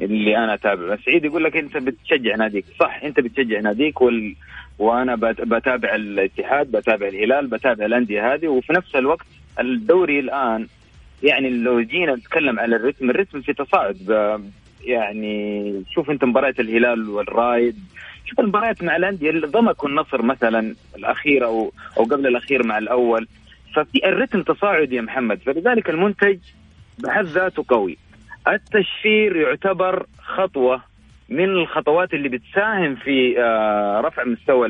Speaker 6: اللي أنا أتابعه. سعيد يقول لك أنت بتشجع ناديك. صح أنت بتشجع ناديك وال... وأنا بتابع الاتحاد بتابع الهلال بتابع الأندية هذه. وفي نفس الوقت الدوري الآن يعني لو جينا نتكلم على الرتم الرتم في تصاعد. يعني شوف أنت مباريات الهلال والرايد شوف المباريات مع الأندية ضمك والنصر مثلا الأخير أو أو قبل الأخير مع الأول. ففي الرتم تصاعد يا محمد. فلذلك المنتج بحد ذاته قوي. التشفير يعتبر خطوة من الخطوات اللي بتساهم في آه، رفع مستوى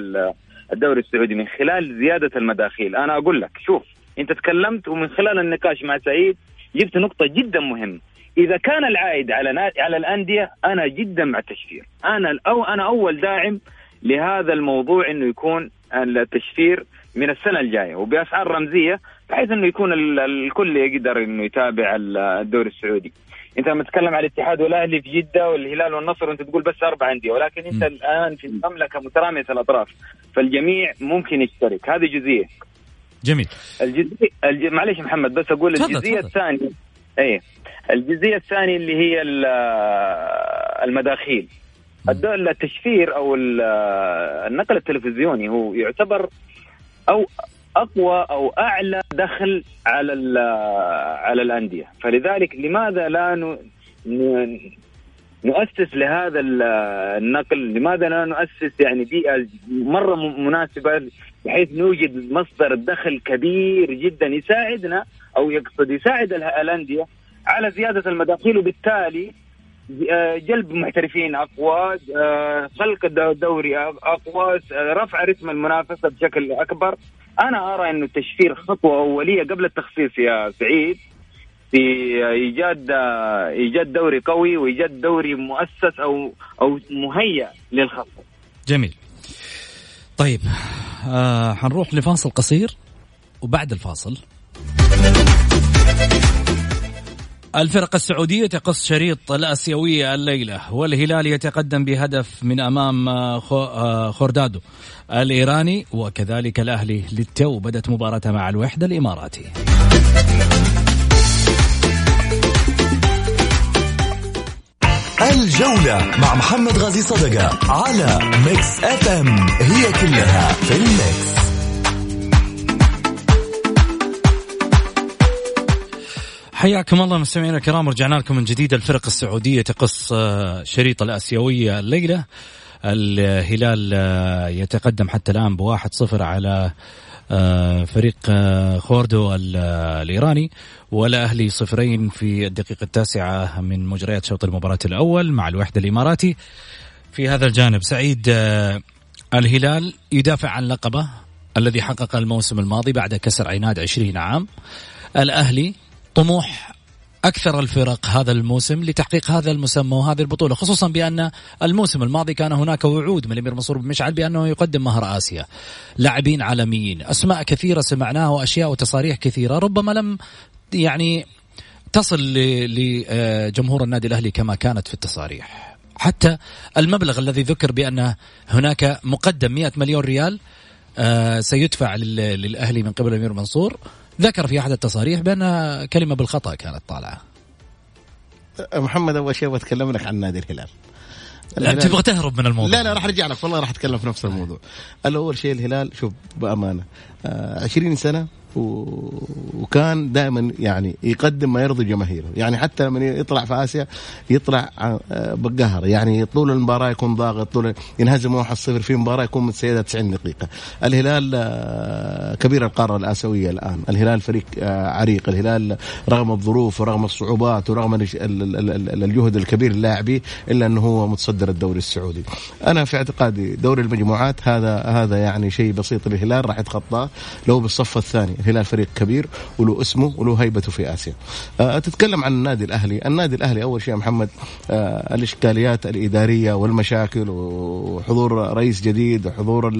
Speaker 6: الدوري السعودي من خلال زيادة المداخيل. أنا أقول لك شوف أنت تكلمت ومن خلال النقاش مع سعيد جبت نقطة جدا مهمة. إذا كان العائد على على الأندية أنا جدا مع التشفير. أنا أو أنا أول داعم لهذا الموضوع إنه يكون التشفير من السنة الجاية. وبأسعار رمزية بحيث إنه يكون الكل يقدر إنه يتابع الدوري السعودي. أنت لما تتكلم على الاتحاد والأهلي في جدة والهلال والنصر وانت تقول بس أربع أندية ولكن أنت م. الآن في المملكة مترامية الأطراف فالجميع ممكن يشترك هذه جزئية.
Speaker 3: جميل.
Speaker 6: الجزئيه الج... معلش محمد بس أقول الجزئية الثانية إيه الجزئية الثانية اللي هي المداخيل التشفير أو النقل التلفزيوني هو يعتبر أو أقوى أو أعلى دخل على على الأندية. فلذلك لماذا لا نؤسس لهذا النقل؟ لماذا لا نؤسس يعني بيئة مرة مناسبة بحيث نوجد مصدر دخل كبير جدا يساعدنا أو يقصد يساعد الأندية على زيادة المداخيل وبالتالي آه، جلب محترفين أقوى آه، خلق الدوري أقوى رفع رتم المنافسة بشكل أكبر. أنا أرى انه التشفير خطوة أولية قبل التخصيص يا سعيد. في إيجاد إيجاد دوري قوي وإيجاد دوري مؤسس أو أو مهيئ للخطوه
Speaker 3: جميل. طيب آه حنروح لفاصل قصير وبعد الفاصل. الفرق السعودية تقص شريط الآسيوية الليلة والهلال يتقدم بهدف من أمام آه، آه، خوردادو الإيراني وكذلك الأهلي للتو بدت مباراته مع الوحدة الإماراتي.
Speaker 4: الجولة مع محمد غازي صدقة على Mix FM هي كلها في ال mix
Speaker 3: حياكم الله مستمعينا الكرام ورجعنا لكم من جديد. الفرق السعودية تقص آه، شريط الآسيوية الليلة. الهلال آه، يتقدم حتى الآن بواحد صفر على آه، فريق خوردو الإيراني. والأهلي صفرين في الدقيقة التاسعة من مجريات شوط المباراة الأول مع الوحدة الإماراتي. في هذا الجانب سعيد الهلال يدافع عن لقبه الذي حقق الموسم الماضي بعد كسر عناد عشرين عام. الأهلي طموح أكثر الفرق هذا الموسم لتحقيق هذا المسمى وهذه البطولة خصوصا بأن الموسم الماضي كان هناك وعود من الأمير منصور بن مشعل بأنه يقدم مهر آسيا. لاعبين عالميين أسماء كثيرة سمعناها وأشياء وتصاريح كثيرة ربما لم يعني تصل لجمهور النادي الأهلي كما كانت في التصاريح. حتى المبلغ الذي ذكر بأن هناك مقدم 100 مليون ريال آه، سيدفع للأهلي من قبل الأمير منصور. ذكر في أحد التصاريح بأن كلمة بالخطأ كانت طالعة.
Speaker 5: محمد أول شيء بتكلم لك عن نادي الهلال.
Speaker 3: لا تبغى تهرب من الموضوع.
Speaker 5: لا لا راح أرجع لك والله راح أتكلم في نفس الموضوع. الأول شيء الهلال شوف بأمانة 20 سنة وكان دائما يعني يقدم ما يرضي جماهيره. يعني حتى لما يطلع في آسيا يطلع آه، بقهر يعني طول المباراة يكون ضاغط طول ينهزم 1-0 في مباراة يكون متسيدها 90 دقيقة. الهلال آه، كبير القارة الآسيوية الآن. الهلال فريق آه، عريق. الهلال رغم الظروف ورغم الصعوبات ورغم الجهد الكبير اللاعبي إلا أنه هو متصدر الدوري السعودي. أنا في اعتقادي دوري المجموعات هذا هذا يعني شيء بسيط. للهلال راح يتخطاه. لو بالصف الثاني الهلال فريق كبير وله اسمه وله هيبته في آسيا. أه تتكلم عن النادي الأهلي. النادي الأهلي أول شيء يا محمد أه الإشكاليات الإدارية والمشاكل وحضور رئيس جديد وحضور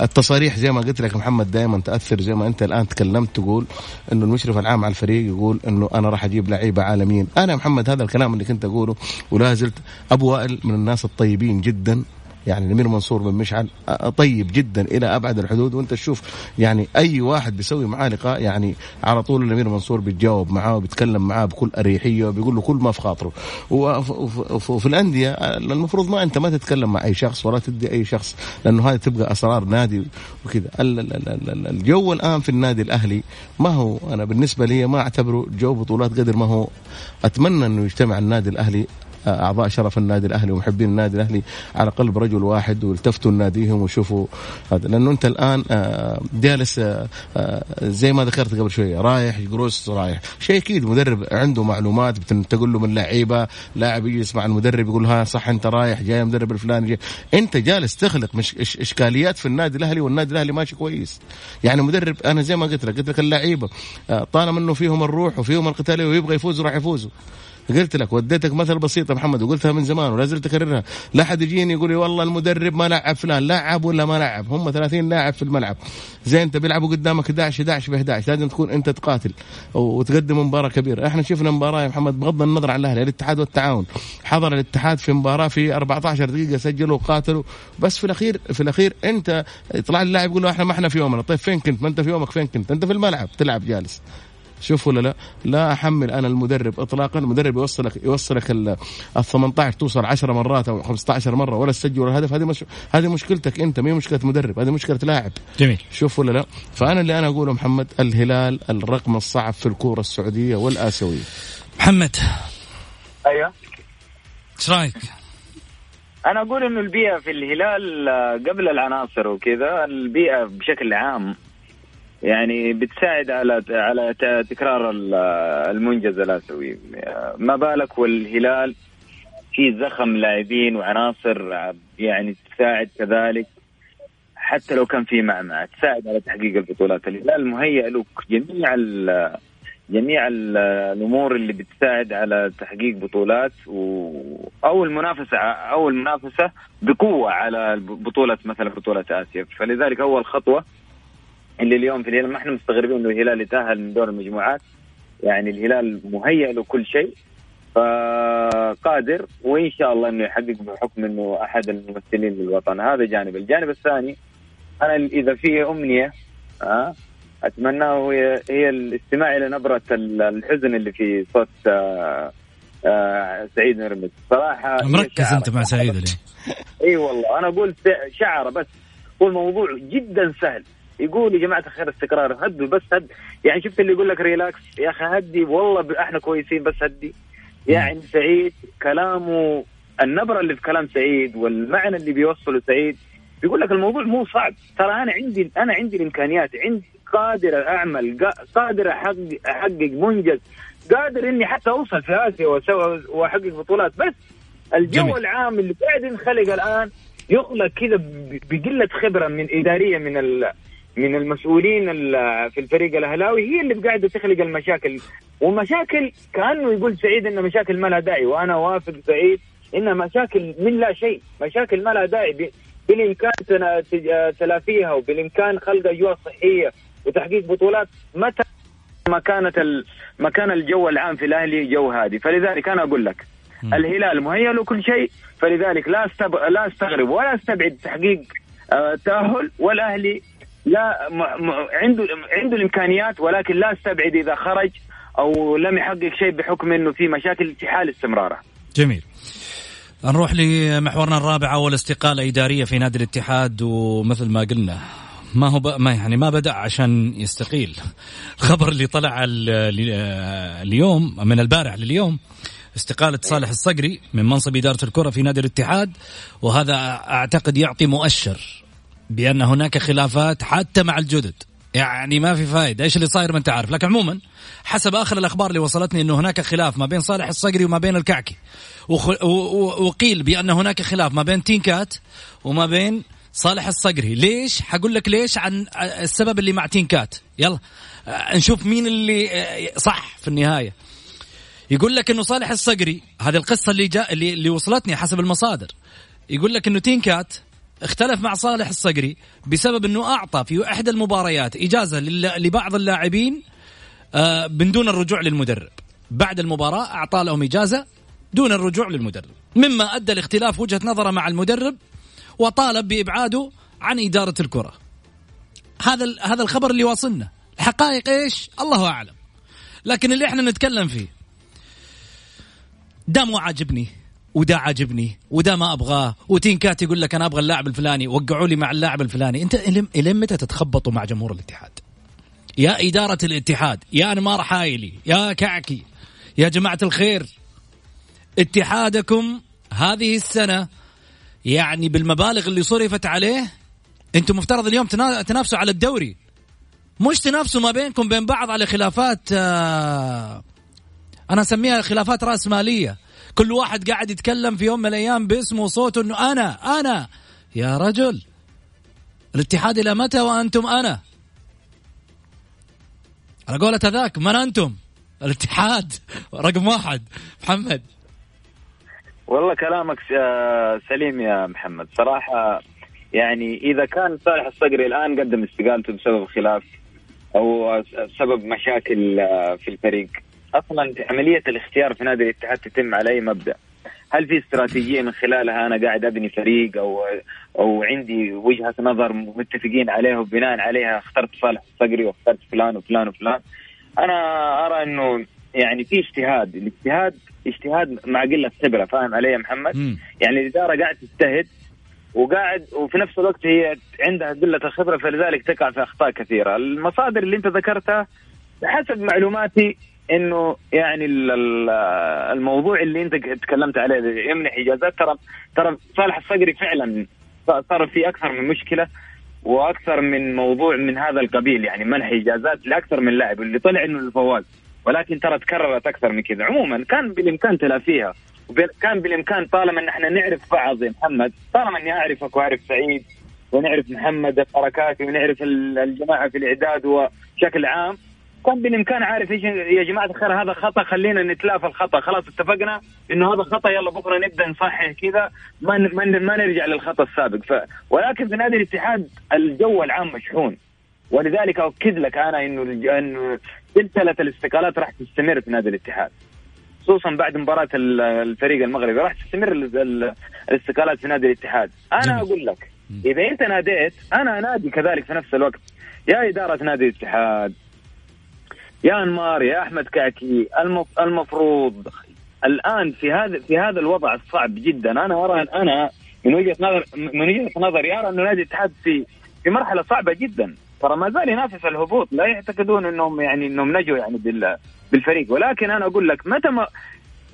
Speaker 5: التصاريح زي ما قلت لك محمد دائما تأثر. زي ما أنت الآن تكلمت تقول إنه المشرف العام على الفريق يقول إنه أنا راح أجيب لعيبة عالميين. أنا محمد هذا الكلام اللي كنت أقوله ولا زلت ابو وائل من الناس الطيبين جدا. يعني الأمير منصور بن مشعل طيب جدا إلى أبعد الحدود. وأنت تشوف يعني أي واحد بيسوي معاه لقاء يعني على طول الأمير منصور بيتجاوب معاه وبيتكلم معاه بكل أريحية وبيقول له كل ما في خاطره. وفي الأندية المفروض ما أنت ما تتكلم مع أي شخص ولا تدي أي شخص لأنه هذه تبقى أسرار نادي وكذا. الجو الآن في النادي الأهلي ما هو أنا بالنسبة لي ما أعتبره جو بطولات قدر ما هو. أتمنى أنه يجتمع النادي الأهلي أعضاء شرف النادي الأهلي ومحبين النادي الأهلي على قلب رجل واحد والتفتوا لناديهم وشوفوا هذا. لأنه أنت الآن آه، جالس آه، آه، زي ما ذكرت قبل شوية رايح جروس رايح. شيء أكيد مدرب عنده معلومات تقول له من لعيبة لاعب يجي يسمع المدرب يقول ها صح أنت رايح جاي المدرب الفلاني جاي. أنت جالس تخلق مش إشكاليات في النادي الأهلي والنادي الأهلي ماشي كويس. يعني مدرب أنا زي ما قلت لك قلت لك اللعيبة طالما إنه فيهم الروح وفيهم القتالية ويبغى يفوزوا راح يفوزوا. قلت لك وديتك مثل بسيط يا محمد وقلتها من زمان ولا زلت أكررها. لا حد يجيني يقول لي والله المدرب ما لعب فلان لعب ولا ما لعب؟ هم 30 لاعب في الملعب. زين انت بيلعبوا قدامك 11 11 ب 11 لازم تكون أنت تقاتل وتقدم مباراة كبيرة. إحنا شفنا مباراة يا محمد بغض النظر عن الأهلي الاتحاد والتعاون. حضر الاتحاد في مباراة في 14 دقيقة سجلوا وقاتلوا. بس في الاخير في الأخير أنت يطلع اللاعب يقول له إحنا ما إحنا في يومنا. طيب فين كنت؟ ما أنت في يومك فين كنت؟ أنت في الملعب تلعب جالس. شوف ولا لا؟ لا أحمل أنا المدرب اطلاقا. المدرب يوصلك يوصلك ال 18 توصل 10 مرات أو 15 مرة ولا تسجل الهدف هذه مش هذه مشكلتك أنت ما هي مشكلة مدرب هذه مشكلة لاعب.
Speaker 3: جميل.
Speaker 5: شوف ولا لا؟ فأنا اللي أنا أقوله محمد الهلال الرقم الصعب في الكورة السعودية والآسيوية.
Speaker 3: محمد.
Speaker 6: أيوه.
Speaker 3: إيش رأيك؟
Speaker 6: أنا أقول إنه البيئة في الهلال قبل العناصر وكذا البيئة بشكل عام يعني بتساعد على على تكرار المنجز الاسيوي ما بالك والهلال في زخم لاعبين وعناصر يعني تساعد كذلك. حتى لو كان في معمعة تساعد على تحقيق البطولات. الهلال مهيئ له جميع جميع الأمور اللي بتساعد على تحقيق بطولات و... أو المنافسة أو المنافسة بقوة على بطولة مثلا بطولة آسيا. فلذلك أول خطوة اللي اليوم في الهلال ما إحنا مستغربين إنه الهلال يتأهل من دور المجموعات. يعني الهلال مهيئ له كل شيء. فقادر وإن شاء الله إنه يحقق بحكم إنه أحد الممثلين للوطن. هذا جانب. الجانب الثاني أنا إذا في أمنية أه اتمناه هي هي الاستماع إلى نبرة الحزن اللي في صوت أه أه سعيد مرمز صراحة
Speaker 3: مركز أنت مع سعيد ليه؟
Speaker 6: إي والله أنا أقول شعره بس. هو الموضوع جدا سهل. يقول يا جماعة الخير استقرار هدوا بس هد يعني شفت اللي يقول لك ريلاكس يا أخي هدي والله إحنا كويسين بس هدي. يعني سعيد كلامه النبرة اللي في كلام سعيد والمعنى اللي بيوصله سعيد بيقول لك الموضوع مو صعب. ترى أنا عندي أنا عندي الإمكانيات عندي قادر أعمل قادر أحقق أحقق منجز قادر إني حتى أوصل في آسيا وأحقق بطولات. بس الجو جميل. العام اللي قاعد ينخلق الآن يخلق كذا بقلة خبرة من إدارية من من المسؤولين في الفريق الأهلاوي هي اللي قاعدة تخلق المشاكل. ومشاكل كأنه يقول سعيد إن مشاكل ما لها داعي وأنا وافق سعيد انها مشاكل من لا شيء. مشاكل ما لها داعي. بالإمكان تلافيها وبالإمكان خلق أجواء صحية وتحقيق بطولات متى ما كانت ال... ما كان الجو العام في الأهلي جو هادي. فلذلك أنا أقول لك الهلال مهيأ له كل شيء فلذلك لا استب... لا أستغرب ولا أستبعد تحقيق التاهل آه، والأهلي لا م... م... عنده عنده الإمكانيات ولكن لا استبعد إذا خرج أو لم يحقق شيء بحكم إنه في مشاكل في حال استمراره.
Speaker 3: جميل. نروح لمحورنا الرابع أول استقالة إدارية في نادي الاتحاد ومثل ما قلنا ما هو ب... ما يعني ما بدأ عشان يستقيل الخبر اللي طلع ال... اليوم من البارح لليوم استقالة صالح الصقري من منصب إدارة الكرة في نادي الاتحاد وهذا أعتقد يعطي مؤشر بأن هناك خلافات حتى مع الجدد. يعني ما في فائدة إيش اللي صاير ما انت عارف لكن عموما حسب آخر الأخبار اللي وصلتني إنه هناك خلاف ما بين صالح الصقري وما بين الكعكي. وقيل بأن هناك خلاف ما بين تينكات وما بين صالح الصقري. ليش؟ حقول لك ليش عن السبب اللي مع تينكات. يلا نشوف مين اللي صح في النهاية. يقول لك إنه صالح الصقري هذه القصة اللي جاء اللي, اللي وصلتني حسب المصادر. يقول لك إنه تينكات اختلف مع صالح الصقري بسبب انه اعطى في احدى المباريات اجازة لبعض اللاعبين آه، من دون الرجوع للمدرب. بعد المباراة اعطى لهم اجازة دون الرجوع للمدرب. مما أدى لاختلاف وجهة نظره مع المدرب وطالب بإبعاده عن إدارة الكرة. هذا هذا الخبر اللي واصلنا. الحقائق إيش؟ الله أعلم. لكن اللي إحنا نتكلم فيه. ده مو عاجبني. وده عاجبني وده ما أبغاه وتين كات يقول لك أنا أبغى اللاعب الفلاني وقعوا لي مع اللاعب الفلاني. أنت إلى متى تتخبطوا مع جمهور الاتحاد؟ يا إدارة الاتحاد يا أنمار حايلي يا كعكي يا جماعة الخير. اتحادكم هذه السنة يعني بالمبالغ اللي صرفت عليه أنتم مفترض اليوم تنافسوا على الدوري. مش تنافسوا ما بينكم بين بعض على خلافات آه أنا أسميها خلافات راس ماليه كل واحد قاعد يتكلم في يوم من الأيام باسمه وصوته إنه أنا أنا. يا رجل. الاتحاد إلى متى وأنتم أنا؟ على قولة هذاك من أنتم؟ الاتحاد. رقم واحد. محمد.
Speaker 6: والله كلامك سليم يا محمد. صراحة يعني إذا كان صالح الصقري الآن قدم استقالته بسبب خلاف أو سبب مشاكل آه، في الفريق أصلا عملية الاختيار في نادي الاتحاد تتم على أي مبدأ هل في استراتيجية من خلالها أنا قاعد أبني فريق أو أو عندي وجهة نظر متفقين عليها وبناء عليها اخترت صالح الصقري واخترت فلان وفلان وفلان أنا أرى إنه يعني في اجتهاد الاجتهاد اجتهاد مع قلة خبرة فاهم علي يا محمد؟ م. يعني الإدارة قاعد تجتهد وقاعد وفي نفس الوقت هي عندها قلة الخبرة فلذلك تقع في أخطاء كثيرة، المصادر اللي أنت ذكرتها بحسب معلوماتي إنه يعني الموضوع اللي أنت تكلمت عليه يمنح إجازات. ترى ترى صالح الصقري فعلا صار في أكثر من مشكلة وأكثر من موضوع من هذا القبيل يعني منح إجازات لأكثر من لاعب اللي طلع إنه الفواز ولكن ترى تكررت أكثر من كذا. عموما كان بالإمكان تلافيها وكان بالإمكان طالما إن إحنا نعرف بعض يا محمد طالما إني اعرفك واعرف سعيد ونعرف محمد الحركاتي ونعرف الجماعة في الإعداد وبشكل عام كان بالإمكان عارف إيش يا جماعة الخير هذا خطأ خلينا نتلافى الخطأ. خلاص اتفقنا إنه هذا خطأ يلا بكرة نبدأ نصحح كذا ما ما, ما نرجع للخطأ السابق. ف ولكن في نادي الاتحاد الجو العام مشحون. ولذلك أؤكد لك أنا إنه إنه سلسلة الاستقالات راح تستمر في نادي الاتحاد. خصوصا بعد مباراة الفريق المغربي راح تستمر الاستقالات في نادي الاتحاد. أنا أقول لك إذا أنت ناديت أنا انادي كذلك في نفس الوقت. يا إدارة نادي الاتحاد يا انمار يا احمد كعكي المفروض الآن في هذا في هذا الوضع الصعب جدا. أنا أرى أنا من وجهة نظر من وجهة نظري أرى انه نادي الاتحاد في في مرحلة صعبة جدا. ترى ما زال ينافس الهبوط. لا يعتقدون إنهم يعني إنهم نجوا يعني بالفريق. ولكن أنا أقول لك متى ما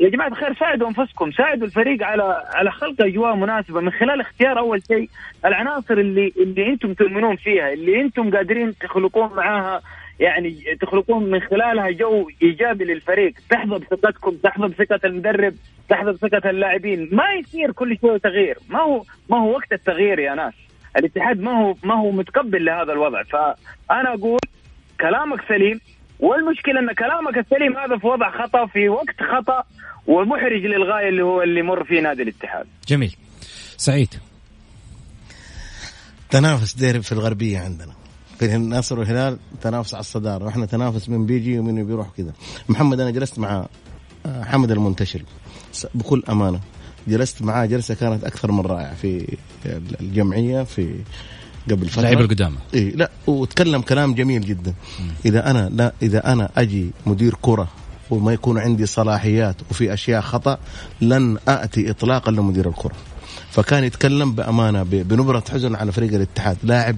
Speaker 6: يا جماعة الخير ساعدوا أنفسكم. ساعدوا الفريق على على خلق أجواء مناسبة. من خلال اختيار أول شيء العناصر اللي اللي أنتم تؤمنون فيها اللي أنتم قادرين تخلقون معاها يعني تخلقون من خلالها جو إيجابي للفريق. تحظى بثقتكم تحظى بثقة المدرب تحظى بثقة اللاعبين. ما يصير كل شوية تغيير. ما هو ما هو وقت التغيير يا ناس. الاتحاد ما هو ما هو متقبل لهذا الوضع. فأنا أقول كلامك سليم. والمشكلة إن كلامك السليم هذا في وضع خطأ في وقت خطأ ومحرج للغاية اللي هو اللي مر فيه نادي الاتحاد.
Speaker 3: جميل. سعيد.
Speaker 5: تنافس ديرب في الغربية عندنا. في النصر والهلال تنافس على الصدارة. وإحنا تنافس من بيجي ومن بيروح كذا محمد أنا جلست مع آه، حمد المنتشر. بكل أمانة. جلست معاه جلسة كانت أكثر من رائعة في الجمعية في قبل فترة.
Speaker 3: لعيبه القدامى.
Speaker 5: إي لا وتكلم كلام جميل جدا. إذا أنا لا إذا أنا أجي مدير كرة وما يكون عندي صلاحيات وفي أشياء خطأ لن آتي اطلاقا لمدير الكرة. فكان يتكلم بأمانة بنبرة حزن على فريق الاتحاد. لاعب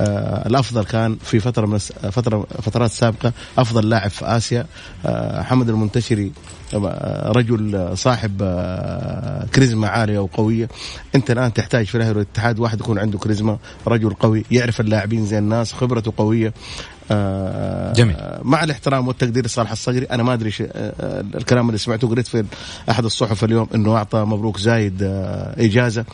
Speaker 5: الأفضل كان في فترة من فترة فترات سابقة أفضل لاعب في آسيا آه حمد المنتشري آه، رجل صاحب آه، كاريزما عالية وقوية. أنت الآن تحتاج في الاهلي والاتحاد واحد يكون عنده كاريزما رجل قوي يعرف اللاعبين زي الناس خبرته قوية.
Speaker 3: آه، جميل.
Speaker 5: مع الاحترام والتقدير لصالح الصقري أنا ما أدري آه، الكلام اللي سمعته قريت في أحد الصحف اليوم إنه أعطى مبروك زايد آه، إجازة.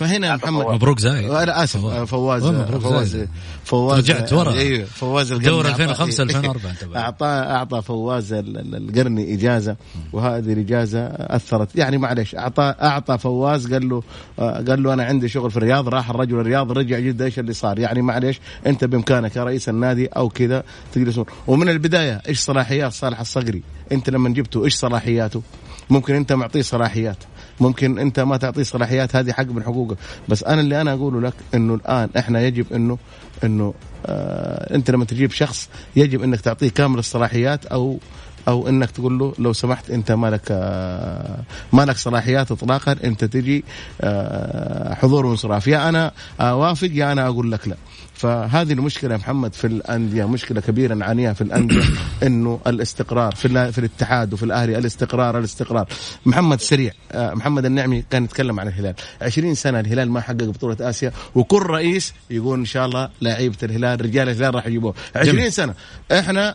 Speaker 5: فهنا يا محمد
Speaker 3: مبروك زايد.
Speaker 5: أنا آسف فواز
Speaker 3: فواز. فواز رجعت ورا.
Speaker 5: أيوه فواز
Speaker 3: دور 2005 2004 انت
Speaker 5: اعطى أعطى فواز القرني إجازة وهذه الإجازة أثرت. يعني معلش اعطى أعطى فواز قال له قال له أنا عندي شغل في الرياض راح الرجل الرياض رجع جده إيش اللي صار؟ يعني معلش أنت بإمكانك يا رئيس النادي أو كذا كذا تجلسون ومن البداية إيش صلاحيات صالح الصقري؟ أنت لما جبته إيش صلاحياته؟ ممكن أنت معطيه صلاحيات. ممكن انت ما تعطيه صلاحيات هذه حق من حقوقه بس أنا اللي أنا أقوله لك إنه الآن إحنا يجب انه إنه آه أنت لما تجيب شخص يجب إنك تعطيه كامل الصلاحيات أو أو إنك تقول له لو سمحت أنت مالك آه، مالك صلاحيات اطلاقا أنت تجي آه، حضور وانصراف. يا أنا أوافق يا أنا أقول لك لا. فهذه المشكلة يا محمد في الأندية مشكلة كبيرة نعانيها في الأندية إنه الاستقرار في في الاتحاد وفي الأهلي الاستقرار الاستقرار. محمد سريع آه، محمد النعمي كان يتكلم عن الهلال. 20 سنة الهلال ما حقق بطولة آسيا وكل رئيس يقول إن شاء الله لعيبة الهلال رجال الهلال راح يجيبوه. 20 سنة. إحنا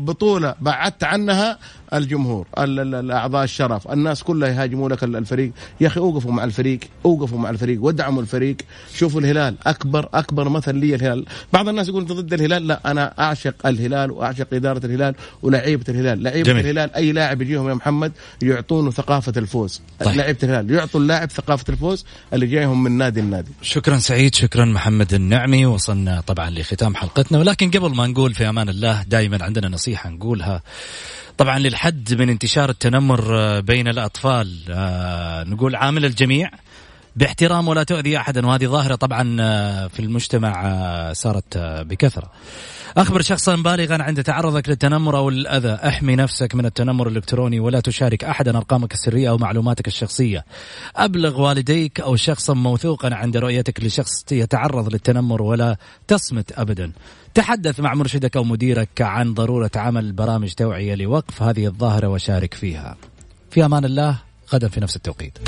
Speaker 5: بطولة بعدت عنها الجمهور الأعضاء الشرف. الناس كلها يهاجموا لك الفريق. يا أخي أوقفوا مع الفريق أوقفوا مع الفريق ودعموا الفريق. شوفوا الهلال أكبر أكبر مثل لي الهلال. بعض الناس يقول أنت ضد الهلال؟ لا أنا أعشق الهلال وأعشق إدارة الهلال ولعيبة الهلال. لعيبة جميل. الهلال أي لاعب يجيهم يا محمد يعطونه ثقافة الفوز. طيب. لعيبة الهلال يعطوا اللاعب ثقافة الفوز اللي جايهم من نادي النادي
Speaker 3: شكرا سعيد شكرا محمد النعمي. وصلنا طبعا لختام حلقتنا. ولكن قبل ما نقول في أمان الله دائما عندنا نصيحة. نقولها. طبعا للحد من انتشار التنمر آه، بين الأطفال آه، نقول عامل الجميع باحترام ولا تؤذي أحدا. وهذه ظاهرة طبعا آه، في المجتمع صارت بكثرة. أخبر شخصا بالغا عند تعرضك للتنمر أو الأذى. أحمي نفسك من التنمر الإلكتروني ولا تشارك أحدا أرقامك السرية أو معلوماتك الشخصية. أبلغ والديك أو شخصا موثوقا عند رؤيتك لشخص يتعرض للتنمر ولا تصمت أبدا. تحدث مع مرشدك أو مديرك عن ضرورة عمل برامج توعية لوقف هذه الظاهرة وشارك فيها. في أمان الله غدا في نفس التوقيت.